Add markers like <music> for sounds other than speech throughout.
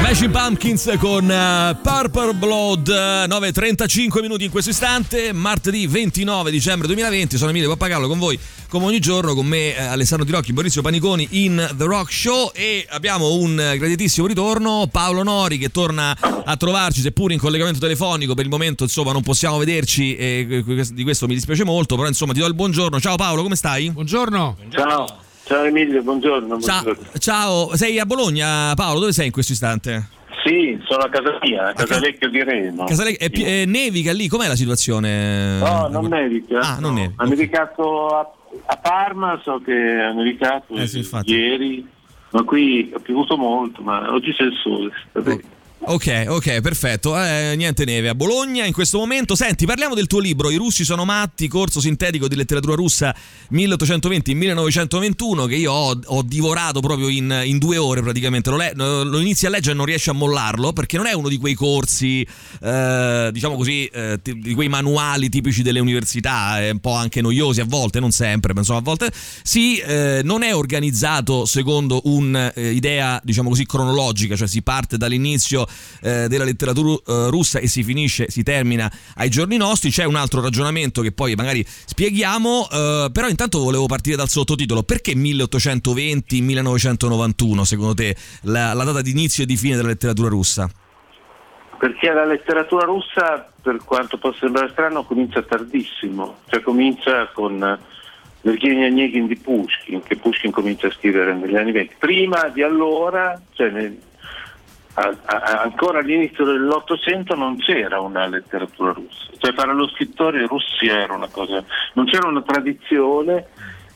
Smashing Pumpkins con uh, Purple Blood, 9.35 minuti in questo istante, martedì 29 dicembre 2020, sono Emilio Pappagallo con voi come ogni giorno, con me eh, Alessandro Di Rocchi, Maurizio Paniconi in The Rock Show e abbiamo un graditissimo ritorno, Paolo Nori che torna a trovarci seppur in collegamento telefonico, per il momento insomma non possiamo vederci e di questo mi dispiace molto, però insomma ti do il buongiorno, ciao Paolo come stai? Buongiorno. Ciao. Ciao Emilio, buongiorno. Ciao, buongiorno. ciao, sei a Bologna Paolo, dove sei in questo istante? Sì, sono a casa mia, a Casalecchio di Reno. Casale- è pi- eh, nevica lì, com'è la situazione? No, non nevica. Ah, non nevica. Ha nevicato a, a Parma, so che ha nevicato Eh sì, ieri, ma qui ha piovuto molto, ma oggi c'è il sole. sta bene. Ok, ok, perfetto. Eh, niente neve a Bologna in questo momento. Senti, parliamo del tuo libro I russi sono matti, corso sintetico di letteratura russa 1820-1921 che io ho, ho divorato proprio in, in due ore praticamente. Lo, le- lo inizi a leggere e non riesci a mollarlo perché non è uno di quei corsi, eh, diciamo così, eh, di quei manuali tipici delle università, eh, un po' anche noiosi a volte, non sempre, ma insomma a volte. Sì, eh, non è organizzato secondo un'idea, diciamo così, cronologica, cioè si parte dall'inizio eh, della letteratura eh, russa e si finisce, si termina ai giorni nostri. C'è un altro ragionamento che poi magari spieghiamo, eh, però intanto volevo partire dal sottotitolo. Perché 1820-1991 secondo te la, la data di inizio e di fine della letteratura russa? Perché la letteratura russa, per quanto possa sembrare strano, comincia tardissimo, cioè comincia con Virginia Onegin di Pushkin, che Pushkin comincia a scrivere negli anni 20. Prima di allora, cioè nel- ancora all'inizio dell'Ottocento non c'era una letteratura russa, cioè fare lo scrittore russi era una cosa, non c'era una tradizione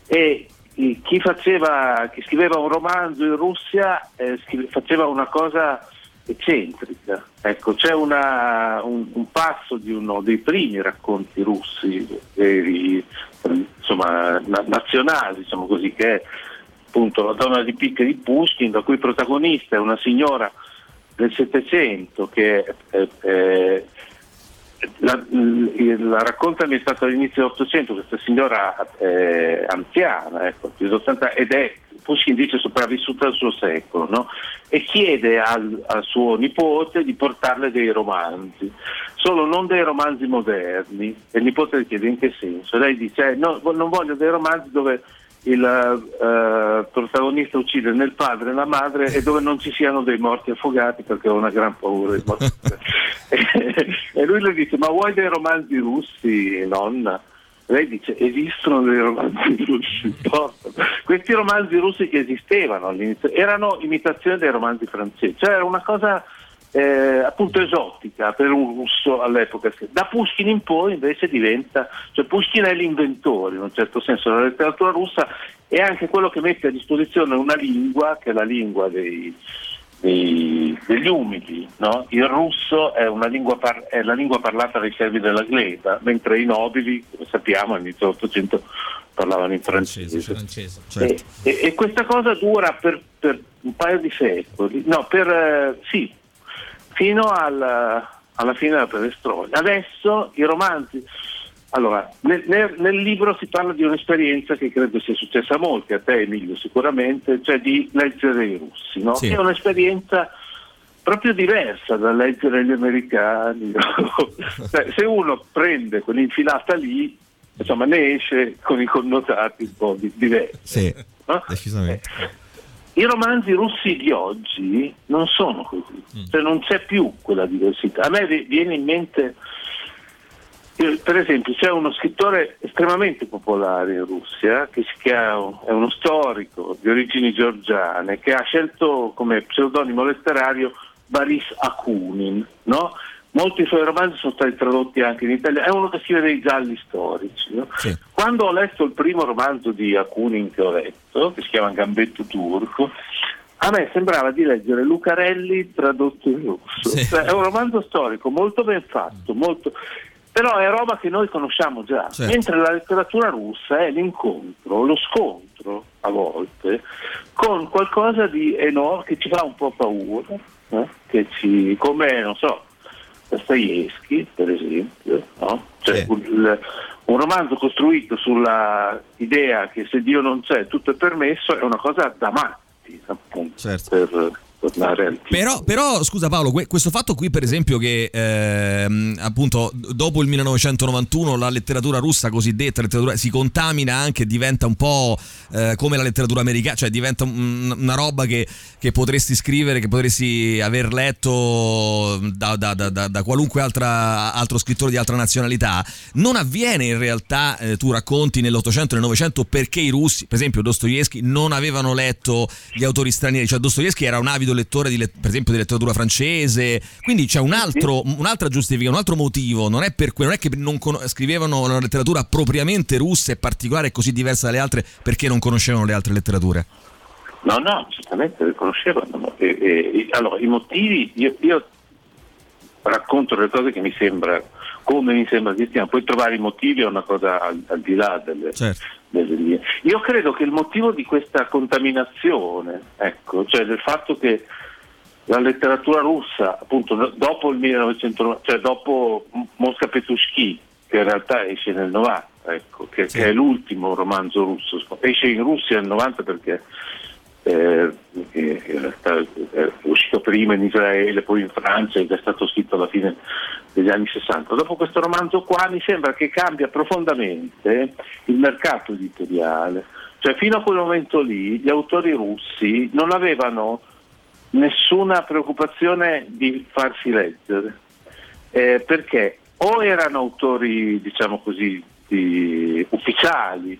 e chi, faceva, chi scriveva un romanzo in Russia eh, scrive- faceva una cosa eccentrica. Ecco, c'è una- un, un passo di uno dei primi racconti russi, veri, eh, insomma, na- nazionali, diciamo così, che è appunto La donna di picche di Pushkin, la cui protagonista è una signora del Settecento che eh, eh, la, la racconta mi è stata all'inizio dell'Ottocento, questa signora eh, anziana, ecco, più di 80 ed è Pushkin dice sopravvissuta al suo secolo, no? e chiede al, al suo nipote di portarle dei romanzi, solo non dei romanzi moderni. E il nipote le chiede in che senso? Lei dice "Eh, no, non voglio dei romanzi dove il eh, protagonista uccide né il padre né la madre e dove non ci siano dei morti affogati perché ho una gran paura dei morti <laughs> <laughs> e lui le dice ma vuoi dei romanzi russi nonna? Lei dice esistono dei romanzi <laughs> russi porta. questi romanzi russi che esistevano all'inizio erano imitazioni dei romanzi francesi cioè era una cosa eh, appunto esotica per un russo all'epoca. Da Pushkin in poi invece diventa, cioè Pushkin è l'inventore in un certo senso della letteratura russa e anche quello che mette a disposizione una lingua che è la lingua dei, dei- degli umili. no? Il russo è, una lingua par- è la lingua parlata dai servi della gleba, mentre i nobili, come sappiamo, all'inizio dell'Ottocento parlavano in francese. francese, E, e- e questa cosa dura per, per un paio di secoli, no, per eh, sì, fino al- alla fine della perestroia. Adesso i romanzi. Allora, nel, nel- nel libro si parla di un'esperienza che credo sia successa a molti, a te Emilio sicuramente, cioè di leggere i russi, no? Sì. è un'esperienza proprio diversa da leggere gli americani. <laughs> Cioè, se uno prende quell'infilata lì, insomma, ne esce con i connotati un po' di- diversi. Sì, no? decisamente. I romanzi russi di oggi non sono così, cioè non c'è più quella diversità. A me vi- viene in mente, eh, per esempio, c'è uno scrittore estremamente popolare in Russia, che si chiama, è uno storico di origini georgiane, che ha scelto come pseudonimo letterario Boris Akunin, no? Molti suoi romanzi sono stati tradotti anche in italiano, è uno che scrive dei gialli storici. no? Sì. Quando ho letto il primo romanzo di Akunin che ho letto, che si chiama Gambetto Turco, a me sembrava di leggere Lucarelli tradotto in russo. Sì. Cioè, è un romanzo storico molto ben fatto, molto- però è roba che noi conosciamo già. Certo. Mentre la letteratura russa è l'incontro, lo scontro a volte, con qualcosa di enorme che ci fa un po' paura, eh? che ci, come, non so, Dostoevsky, per esempio, no? cioè, sì. un, un, romanzo costruito sulla idea che se Dio non c'è tutto è permesso è una cosa da matti, appunto, certo. per, però, però, scusa Paolo, questo fatto qui per esempio che ehm, appunto dopo il 1991 la letteratura russa cosiddetta letteratura, si contamina anche diventa un po' eh, come la letteratura americana, cioè diventa un, una roba che, che, potresti scrivere, che potresti aver letto da, da, da, da qualunque altra, altro scrittore di altra nazionalità, non avviene in realtà, eh, tu racconti nell'Ottocento e nel Novecento perché i russi, per esempio Dostoevsky, non avevano letto gli autori stranieri, cioè Dostoevsky era un avido lettore di, per esempio di letteratura francese, quindi c'è un altro, un'altra giustificazione, un altro motivo, non è, per, non è che non con, scrivevano una letteratura propriamente russa e particolare e così diversa dalle altre perché non conoscevano le altre letterature. No, no, certamente le conoscevano. E, e, allora, i motivi, io, io racconto le cose che mi sembra, come mi sembra di stiamo, poi trovare i motivi è una cosa al, al di là delle, certo. delle, linee. Io credo che il motivo di questa contaminazione, ecco, cioè del fatto che la letteratura russa, appunto dopo il 1900, cioè dopo Mosca Petushki, che in realtà esce nel 90, ecco, che, sì. che, è l'ultimo romanzo russo, esce in Russia nel 90 perché eh, è uscito prima in Israele, poi in Francia ed è stato scritto alla fine degli anni 60. Dopo questo romanzo qua mi sembra che cambia profondamente il mercato editoriale. Cioè fino a quel momento lì gli autori russi non avevano nessuna preoccupazione di farsi leggere, eh, perché o erano autori, diciamo così, di, ufficiali,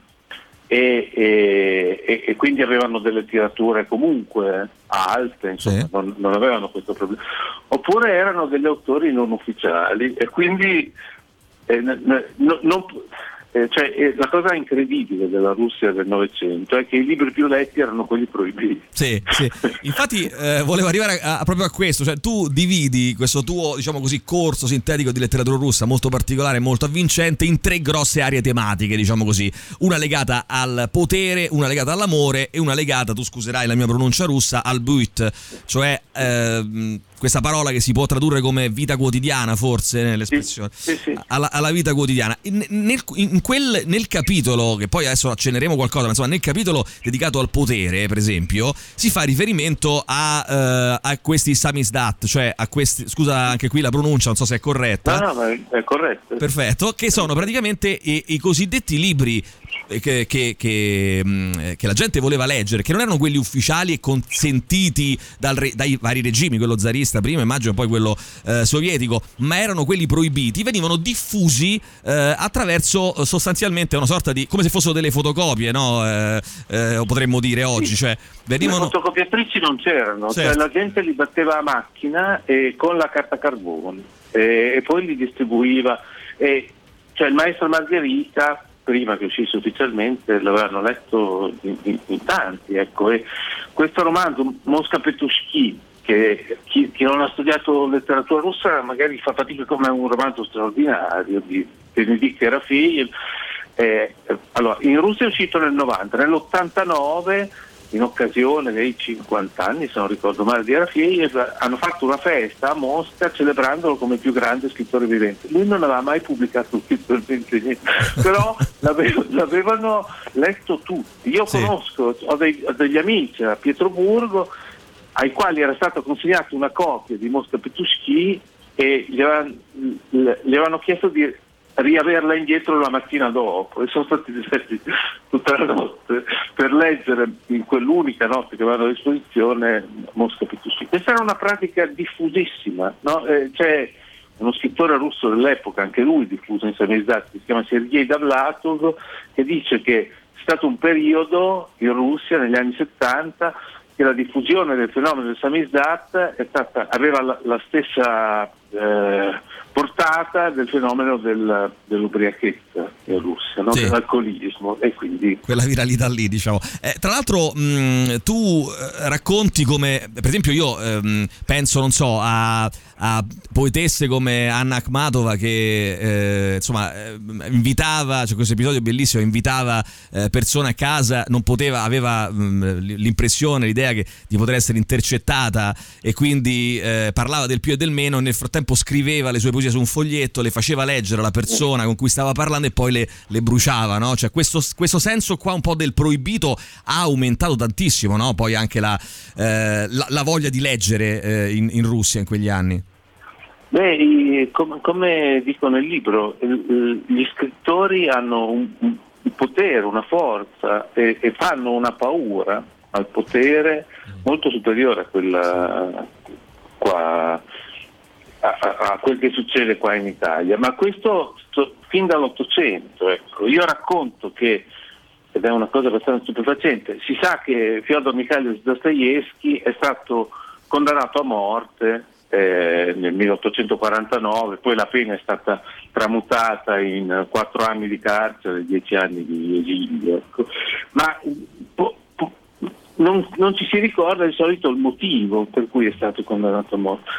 e, e, e, quindi avevano delle tirature comunque alte, insomma, sì. non, non, avevano questo problema. Oppure erano degli autori non ufficiali e quindi eh, no, non, eh, cioè, eh, la cosa incredibile della Russia del Novecento è che i libri più letti erano quelli proibiti. Sì, sì. <laughs> Infatti eh, volevo arrivare a, a, proprio a questo, cioè tu dividi questo tuo, diciamo così, corso sintetico di letteratura russa molto particolare, molto avvincente, in tre grosse aree tematiche, diciamo così. Una legata al potere, una legata all'amore e una legata, tu scuserai la mia pronuncia russa, al buit, cioè ehm, questa parola che si può tradurre come vita quotidiana, forse nell'espressione, sì, sì, sì. Alla, alla, vita quotidiana. In, nel, in quel, nel, capitolo, che poi adesso acceneremo qualcosa, ma insomma, nel capitolo dedicato al potere, per esempio, si fa riferimento a, uh, a questi samizdat, cioè a questi, scusa anche qui la pronuncia, non so se è corretta. No, no, è corretto. Perfetto, che sono praticamente i, i cosiddetti libri che, che, che, mm, che, la gente voleva leggere, che non erano quelli ufficiali e consentiti re, dai vari regimi, quello zarista prima, immagino poi quello eh, sovietico, ma erano quelli proibiti, venivano diffusi eh, attraverso eh, sostanzialmente una sorta di, come se fossero delle fotocopie, no? Eh, eh, potremmo dire oggi. Sì. Cioè, venivano... Le fotocopiatrici non c'erano, cioè, certo. cioè la gente li batteva a macchina e con la carta carbone e, poi li distribuiva. E, cioè il maestro Margherita prima che uscisse ufficialmente l'avevano letto in, in, in tanti. Ecco. E questo romanzo, Mosca Petushki, che chi, chi, non ha studiato letteratura russa magari fa fatica come un romanzo straordinario di Benedict Raffaele. Eh, allora, in Russia è uscito nel 90, nell'89 in occasione dei 50 anni, se non ricordo male, di Raffaele, hanno fatto una festa a Mosca celebrandolo come il più grande scrittore vivente. Lui non aveva mai pubblicato ufficialmente niente, <laughs> però l'avevano letto tutti. Io sì. conosco, ho, dei, ho degli amici a Pietroburgo ai quali era stata consegnata una copia di Mosca Petushki e gli avevano, gli avevano chiesto di riaverla indietro la mattina dopo e sono stati deserti tutta la notte per leggere in quell'unica notte che avevano a disposizione Mosca Petushki. Questa era una pratica diffusissima, no? eh, c'è uno scrittore russo dell'epoca, anche lui diffuso in Samizdat, si chiama Sergei Davlatov, che dice che è stato un periodo in Russia negli anni 70 che la diffusione del fenomeno del samizdat aveva la, la stessa eh, portata del fenomeno del, dell'ubriachezza in Russia, no? sì. dell'alcolismo e quindi... Quella viralità lì, diciamo. Eh, tra l'altro mh, tu eh, racconti come, per esempio io ehm, penso, non so, a, a, poetesse come Anna Akhmatova che eh, insomma eh, invitava, c'è cioè questo episodio bellissimo, invitava eh, persone a casa, non poteva, aveva mh, l'impressione, l'idea che, di poter essere intercettata e quindi parlava del più e del meno, nel frattempo tempo scriveva le sue poesie su un foglietto, le faceva leggere alla persona con cui stava parlando e poi le, le bruciava, no? Cioè questo, questo, senso qua un po' del proibito ha aumentato tantissimo, no? Poi anche la, eh, la, la voglia di leggere eh, in, in Russia in quegli anni. Beh, come, come dico nel libro, gli scrittori hanno un, potere, una forza e, e, fanno una paura al potere molto superiore a quella qua, a, a, quel che succede qua in Italia. Ma questo fin dall'Ottocento. Ecco. Io racconto che, ed è una cosa abbastanza stupefacente, si sa che Fyodor Mikhailovich Dostoevsky è stato condannato a morte eh, nel 1849, poi la pena è stata tramutata in quattro anni di carcere e dieci anni di esilio. Ecco. Ma po, po, non, non, ci si ricorda di solito il motivo per cui è stato condannato a morte.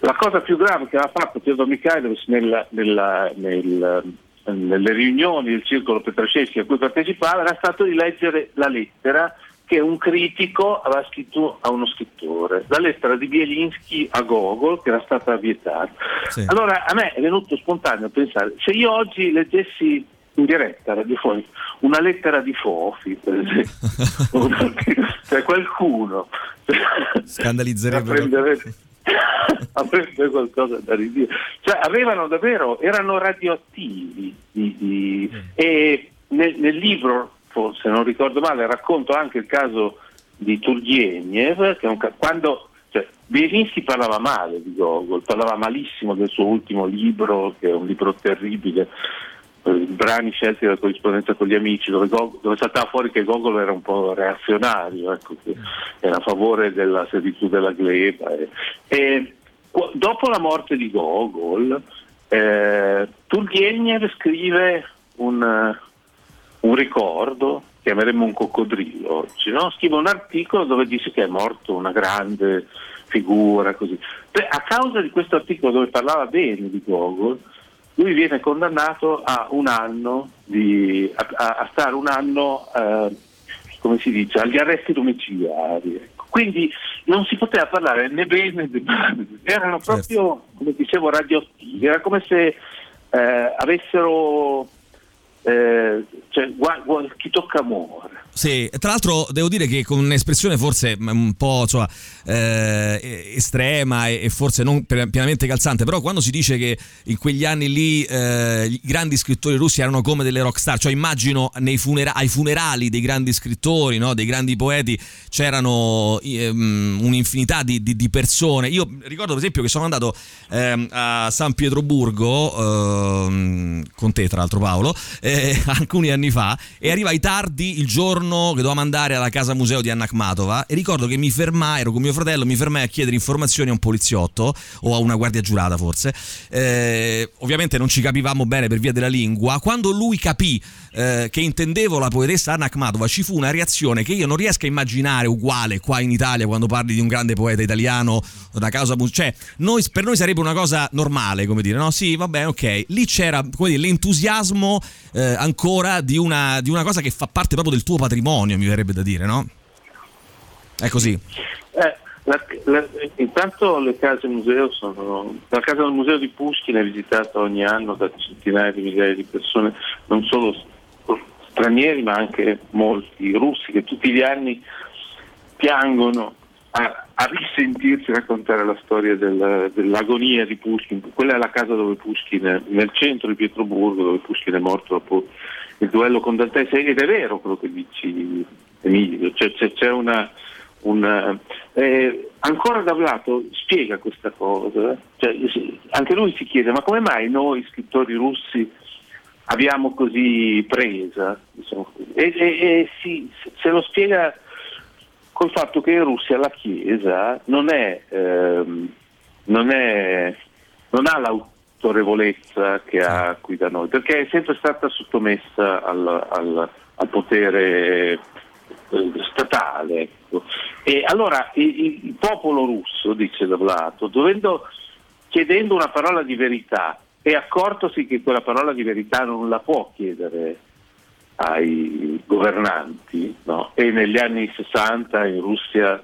La cosa più grave che aveva fatto Teodor Mikhailovich nella, nella, nel, nelle riunioni del circolo Petrasceschi a cui partecipava era stato di leggere la lettera che un critico aveva scritto a uno scrittore, la lettera di Bielinski a Gogol che era stata vietata. Sì. Allora a me è venuto spontaneo pensare, se io oggi leggessi in diretta radiofonica una lettera di Fofi, per esempio, <laughs> <laughs> cioè qualcuno scandalizzerebbe. <laughs> Avrebbe, qualcosa da ridire. Cioè avevano davvero, erano radioattivi di, di, mm. e nel, nel libro se non ricordo male, racconto anche il caso di Turgenev, che un, quando cioè, Bielinski parlava male di Gogol, parlava malissimo del suo ultimo libro, che è un libro terribile, eh, brani scelti dalla corrispondenza con gli amici, dove, Gogol, dove saltava fuori che Gogol era un po' reazionario, ecco, era a favore della servitù della gleba. E, e dopo la morte di Gogol, eh, Turgenev scrive un un ricordo, chiameremmo un coccodrillo oggi, no? scrive un articolo dove dice che è morto una grande figura, così. A causa di questo articolo dove parlava bene di Gogol, lui viene condannato a un anno, di, a, a, stare un anno, eh, come si dice, agli arresti domiciliari. Quindi non si poteva parlare né bene né male, erano proprio, certo. come dicevo, radioattivi, era come se eh, avessero eh, cioè, gua, gua, chi tocca muore. Sì, tra l'altro devo dire che con un'espressione forse un po' insomma, eh, estrema e forse non pienamente calzante, però quando si dice che in quegli anni lì eh, i grandi scrittori russi erano come delle rockstar, cioè immagino funera- ai funerali dei grandi scrittori, no? dei grandi poeti, c'erano um, un'infinità di, di, di, persone. Io ricordo per esempio che sono andato eh, a San Pietroburgo, ehm, con te tra l'altro Paolo, eh, <laughs> alcuni anni fa, e arrivai tardi il giorno giorno che dovevamo andare alla casa museo di Anna Akhmatova e ricordo che mi fermai, ero con mio fratello, mi fermai a chiedere informazioni a un poliziotto o a una guardia giurata forse. Eh, ovviamente non ci capivamo bene per via della lingua. Quando lui capì eh, che intendevo la poetessa Anna Akhmatova ci fu una reazione che io non riesco a immaginare uguale qua in Italia quando parli di un grande poeta italiano, una causa cioè noi, per noi sarebbe una cosa normale, come dire, no? Sì, vabbè, ok. Lì c'era dire, l'entusiasmo eh, ancora di una, di una cosa che fa parte proprio del tuo patrimonio, mi verrebbe da dire, no? È così. Eh, la, la, intanto le case museo sono. La casa del museo di Pushkin è visitata ogni anno da centinaia di migliaia di persone, non solo stranieri ma anche molti russi che tutti gli anni piangono a, a risentirsi raccontare la storia del, dell'agonia di Pushkin. Quella è la casa dove Pushkin nel centro di Pietroburgo, dove Pushkin è morto dopo il duello con Dante ed è vero quello che dici Emilio, cioè, c'è, c'è una, una eh, ancora da un lato spiega questa cosa, cioè, anche lui si chiede ma come mai noi scrittori russi abbiamo così presa? Diciamo e, e, e si, se lo spiega col fatto che in Russia la Chiesa non, è, ehm, non, è, non ha l'autorevolezza che ha qui da noi, perché è sempre stata sottomessa al, al, al potere eh, statale. Ecco. E allora il, il, popolo russo, dice Davlato, dovendo, chiedendo una parola di verità e accortosi che quella parola di verità non la può chiedere ai governanti no? e negli anni 60 in Russia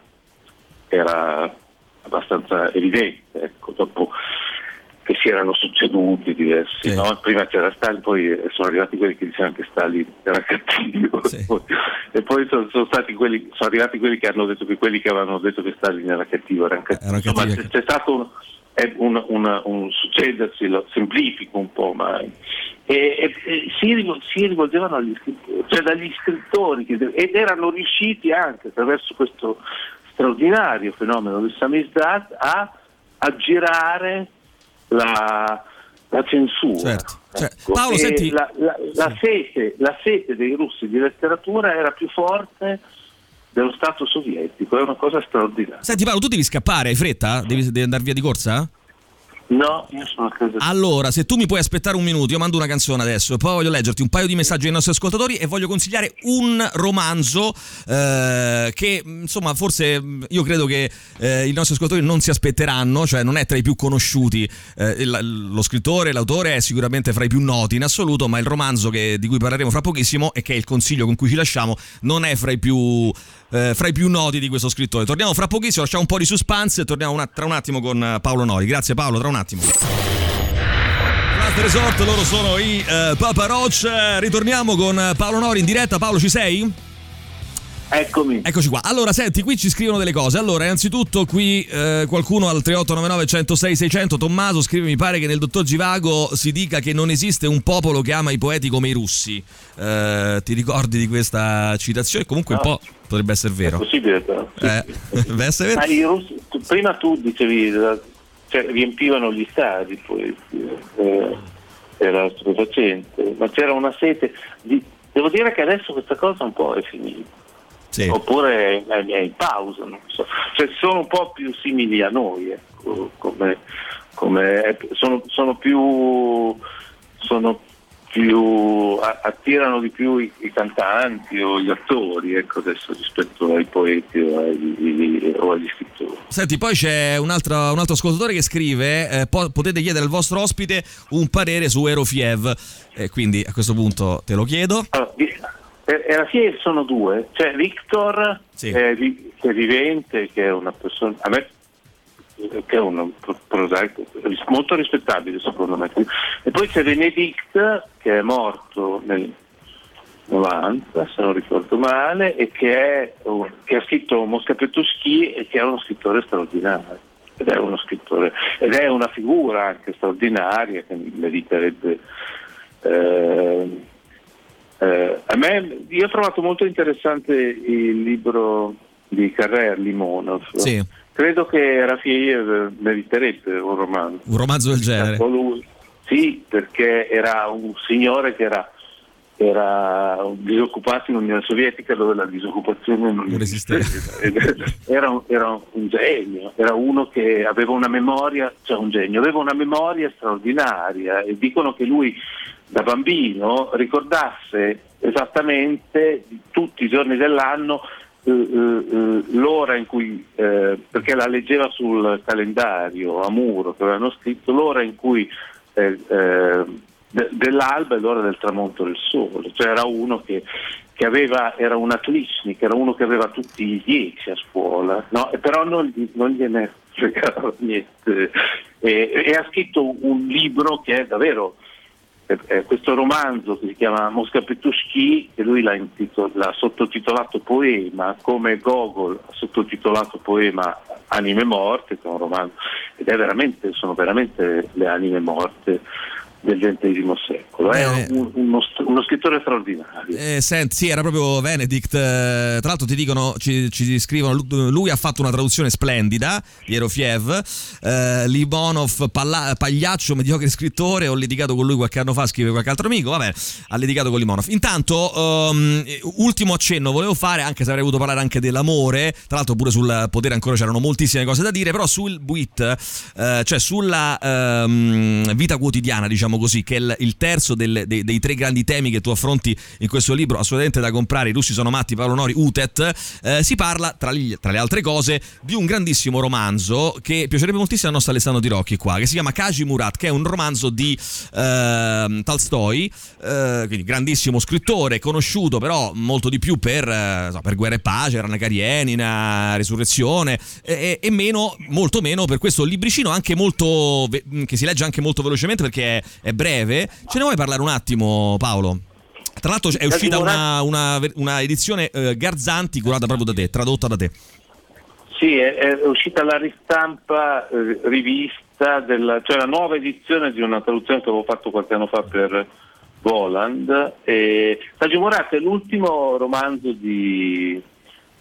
era abbastanza evidente, ecco, dopo che si erano succeduti diversi, Sì. no? prima c'era Stalin, poi sono arrivati quelli che dicevano che Stalin era cattivo Sì. <laughs> e poi sono, sono stati quelli, sono arrivati quelli che hanno detto che quelli che avevano detto che Stalin era cattivo erano cattivi. Erano Insomma, cattivi. c'è, stato un, un, un- un succedersi, lo semplifico un po', ma e, e- e si, rivol- si rivolgevano agli scrittori, cioè dagli scrittori che- ed erano riusciti anche attraverso questo straordinario fenomeno del samizdat a aggirare la, la censura. Certo. Cioè, Ecco, Paolo, e senti- la, la- la sete, la sete dei russi di letteratura era più forte dello Stato sovietico, è una cosa straordinaria. Senti Paolo, tu devi scappare, hai fretta? Devi, devi andare via di corsa? No, io sono a casa Allora, se tu mi puoi aspettare un minuto, io mando una canzone adesso, poi voglio leggerti un paio di messaggi ai nostri ascoltatori e voglio consigliare un romanzo eh, che, insomma, forse io credo che eh, i nostri ascoltatori non si aspetteranno, cioè non è tra i più conosciuti. Eh, lo scrittore, l'autore è sicuramente fra i più noti in assoluto, ma il romanzo che- di cui parleremo fra pochissimo e che è il consiglio con cui ci lasciamo non è fra i più eh, fra i più noti di questo scrittore. Torniamo fra pochissimo, lasciamo un po' di suspense e torniamo una- tra un attimo con eh, Paolo Nori. Grazie Paolo, tra un attimo. Last Resort, loro sono i eh, Papa Roach. Ritorniamo con eh, Paolo Nori in diretta. Paolo, ci sei? Eccomi. Eccoci qua. Allora, senti, qui ci scrivono delle cose. Allora, innanzitutto, qui eh, qualcuno al 3899 106 600, Tommaso, scrive: Mi pare che nel dottor Givago si dica che non esiste un popolo che ama i poeti come i russi. Eh, ti ricordi di questa citazione? Comunque, un No. po' potrebbe essere È vero. possibile però. Sì, Eh, sì. <laughs> deve essere Ma vero. i russi, prima tu dicevi, cioè, riempivano gli stadi, poi eh, era stupefacente, ma c'era una sete. Di, devo dire che adesso questa cosa un po' è finita. Sì. oppure è, in pausa, non so. Cioè, sono un po' più simili a noi, ecco, come, come- sono, sono più, sono più attirano di più i, i cantanti o gli attori ecco, adesso rispetto ai poeti o, ai- o agli scrittori. Senti, poi c'è un altro, un altro ascoltatore che scrive: eh, po- potete chiedere al vostro ospite un parere su Erofiev. E quindi a questo punto te lo chiedo. Allora, eh, alla fine sono due, c'è Victor Sì. che, è, vi- che è vivente, che è una persona, a me eh, che è un pro- prosaico molto rispettabile secondo me. E poi c'è Benedict che è morto nel 90, se non ricordo male, e che, è, che ha scritto Mosca Petuschi e che è uno scrittore straordinario. Ed è uno scrittore, ed è una figura anche straordinaria che meriterebbe eh, eh, a me, io ho trovato molto interessante il libro di Carrer Limonov. Sì. Credo che Rafiev meriterebbe un romanzo. Un romanzo del genere. Lui. Sì, perché era un signore che era, era disoccupato in Unione Sovietica dove la disoccupazione non, Non esisteva. Era, un- era un genio, era uno che aveva una memoria, cioè un genio, aveva una memoria straordinaria e dicono che lui da bambino ricordasse esattamente tutti i giorni dell'anno eh, eh, eh, l'ora in cui, eh, perché la leggeva sul calendario a muro che avevano scritto, l'ora in cui eh, eh, de- dell'alba e l'ora del tramonto del sole, cioè era uno che, che aveva, era un atlishnik, era uno che aveva tutti i 10 a scuola, no? Però non, non gliene fregava <laughs> niente. E, e ha scritto un libro che è davvero eh, eh, questo romanzo che si chiama Mosca Petuschi, che lui l'ha, intitol- l'ha sottotitolato Poema, come Gogol ha sottotitolato Poema Anime Morte, che è un romanzo, ed è veramente, sono veramente le anime morte del XX secolo. È Bene. un- uno, uno scrittore straordinario. Eh, senti, sì, era proprio Benedict. eh, Tra l'altro ti dicono, ci, ci scrivono, lu- lui ha fatto una traduzione splendida di Erofiev. Eh, Libonov, palla- pagliaccio, mediocre scrittore. Ho litigato con lui qualche anno fa, scrive qualche altro amico. Vabbè, ha litigato con Limonov. Intanto, ehm, ultimo accenno volevo fare, anche se avrei voluto parlare anche dell'amore. Tra l'altro, pure sul potere ancora c'erano moltissime cose da dire. Però sul buit, eh, cioè sulla ehm, vita quotidiana, diciamo diciamo così, che è il, il terzo del, dei, dei, tre grandi temi che tu affronti in questo libro, assolutamente da comprare, I russi sono matti, Paolo Nori, Utet, eh, si parla, tra, gli, tra, le altre cose, di un grandissimo romanzo che piacerebbe moltissimo al nostro Alessandro Di Rocchi qua, che si chiama Kaji Murat, che è un romanzo di eh, Tolstoi, eh, quindi grandissimo scrittore, conosciuto però molto di più per, eh, per Guerra e Pace, Rana Karenina, Resurrezione, e, e meno, molto meno per questo libricino anche molto, che si legge anche molto velocemente perché è, è breve. Ce ne vuoi parlare un attimo Paolo? Tra l'altro è uscita una, una, una edizione eh, Garzanti curata proprio da te, tradotta da te. Sì, è, è uscita la ristampa eh, rivista, della, cioè la nuova edizione di una traduzione che avevo fatto qualche anno fa per Voland. E Tagio Morat è l'ultimo romanzo di,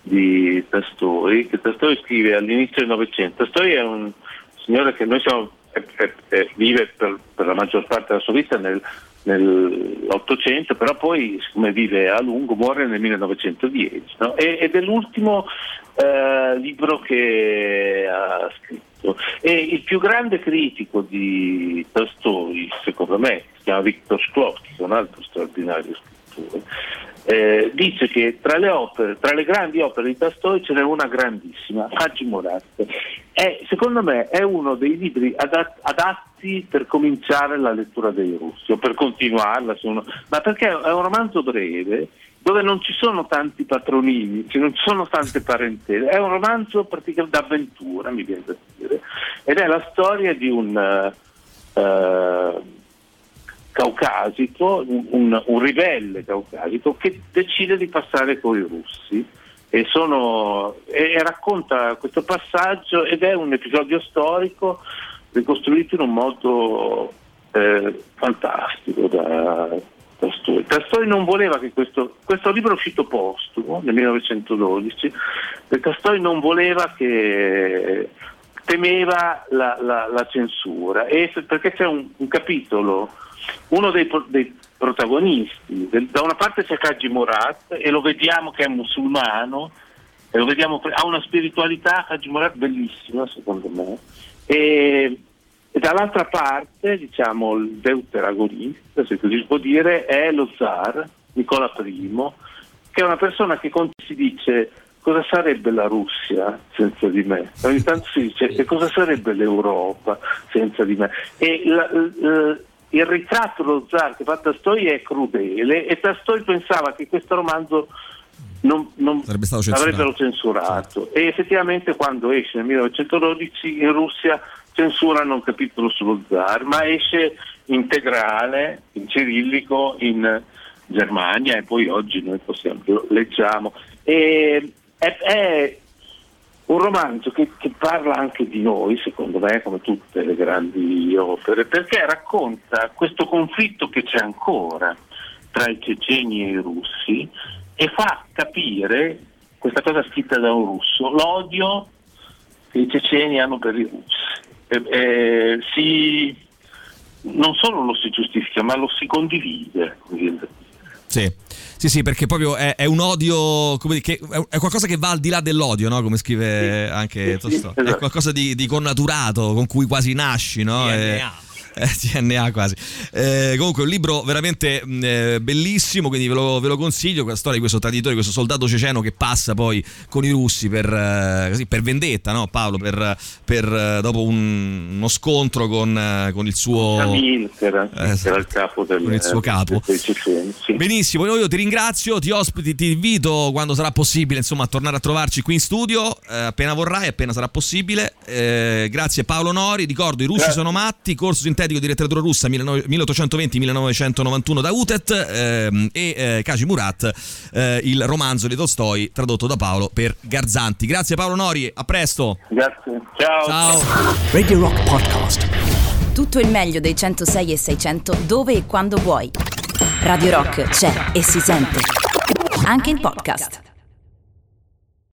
di Tastori, che Tastori scrive all'inizio del Novecento. Tastori è un signore che noi siamo, vive per, per, la maggior parte della sua vita nel, nell'Ottocento, però poi siccome vive a lungo muore nel 1910 no? e, ed è l'ultimo eh, libro che ha scritto. E il più grande critico di Tolstoi, secondo me, si chiama Viktor Shklovsky, un altro straordinario scrittore, eh, dice che tra le, opere, tra le grandi opere di Tolstoi ce n'è una grandissima, Haji Morat. Secondo me è uno dei libri adat- adatti per cominciare la lettura dei russi o per continuarla, uno, ma perché è un romanzo breve dove non ci sono tanti patronini, non ci sono tante parentele, è un romanzo praticamente d'avventura, mi viene da dire, ed è la storia di un... Uh, caucasico, un, un, ribelle caucasico che decide di passare con i russi e, sono, e, racconta questo passaggio ed è un episodio storico ricostruito in un modo eh, fantastico da Tolstoi. Tolstoi non voleva che questo, questo libro è uscito postumo nel 1912, e Tolstoi non voleva che temeva la, la, la censura e perché c'è un, un capitolo uno dei, dei protagonisti. Da una parte c'è Kaji Morat e lo vediamo che è musulmano, e vediamo, ha una spiritualità Kaji Morat bellissima secondo me. E, e dall'altra parte, diciamo, il deuteragonista, se così si può dire, è lo zar, Nicola I, che è una persona che si dice cosa sarebbe la Russia senza di me? Ogni tanto si dice e cosa sarebbe l'Europa senza di me? E la, la, il ritratto dello zar che fa Tastoi è crudele e Tastoi pensava che questo romanzo non, non censurato. avrebbero censurato. E effettivamente quando esce nel 1912 in Russia censurano un capitolo sullo zar ma esce integrale in cirillico in Germania e poi oggi noi possiamo, lo leggiamo. E è, è romanzo che, che, parla anche di noi, secondo me, come tutte le grandi opere, perché racconta questo conflitto che c'è ancora tra i ceceni e i russi e fa capire, questa cosa scritta da un russo, l'odio che i ceceni hanno per i russi. E, e, si, non solo lo si giustifica, ma lo si condivide. Sì. Sì, sì, perché proprio è, è un odio, come, che, è qualcosa che va al di là dell'odio, no? come scrive sì, anche Tolstoi. Sì, esatto. È qualcosa di, di, connaturato, con cui quasi nasci. No? E, eh, TNA quasi. Eh, comunque, un libro veramente mm, eh, bellissimo. Quindi ve lo, ve lo, consiglio. Questa storia di questo traditore, questo soldato ceceno che passa poi con i russi per, eh, così, per vendetta, no, Paolo? Per, per eh, dopo un, uno scontro con, eh, con il suo. Camille, che era, esatto, era il capo del, con il suo capo. Sì. Benissimo, io ti ringrazio, ti ospiti, ti invito quando sarà possibile insomma, a tornare a trovarci qui in studio. appena vorrai, appena sarà possibile. grazie Paolo Nori. Ricordo, i russi grazie. sono matti, corso sintetico sintetico di letteratura russa 1820-1991 da Utet ehm, e eh, Kaji Murat, eh, il romanzo di Tolstoi tradotto da Paolo per Garzanti. Grazie Paolo Nori, a presto. Grazie, ciao. Ciao. Radio Rock Podcast. Tutto il meglio dei 106 e 600 dove e quando vuoi. Radio Rock c'è e si sente. Anche in podcast.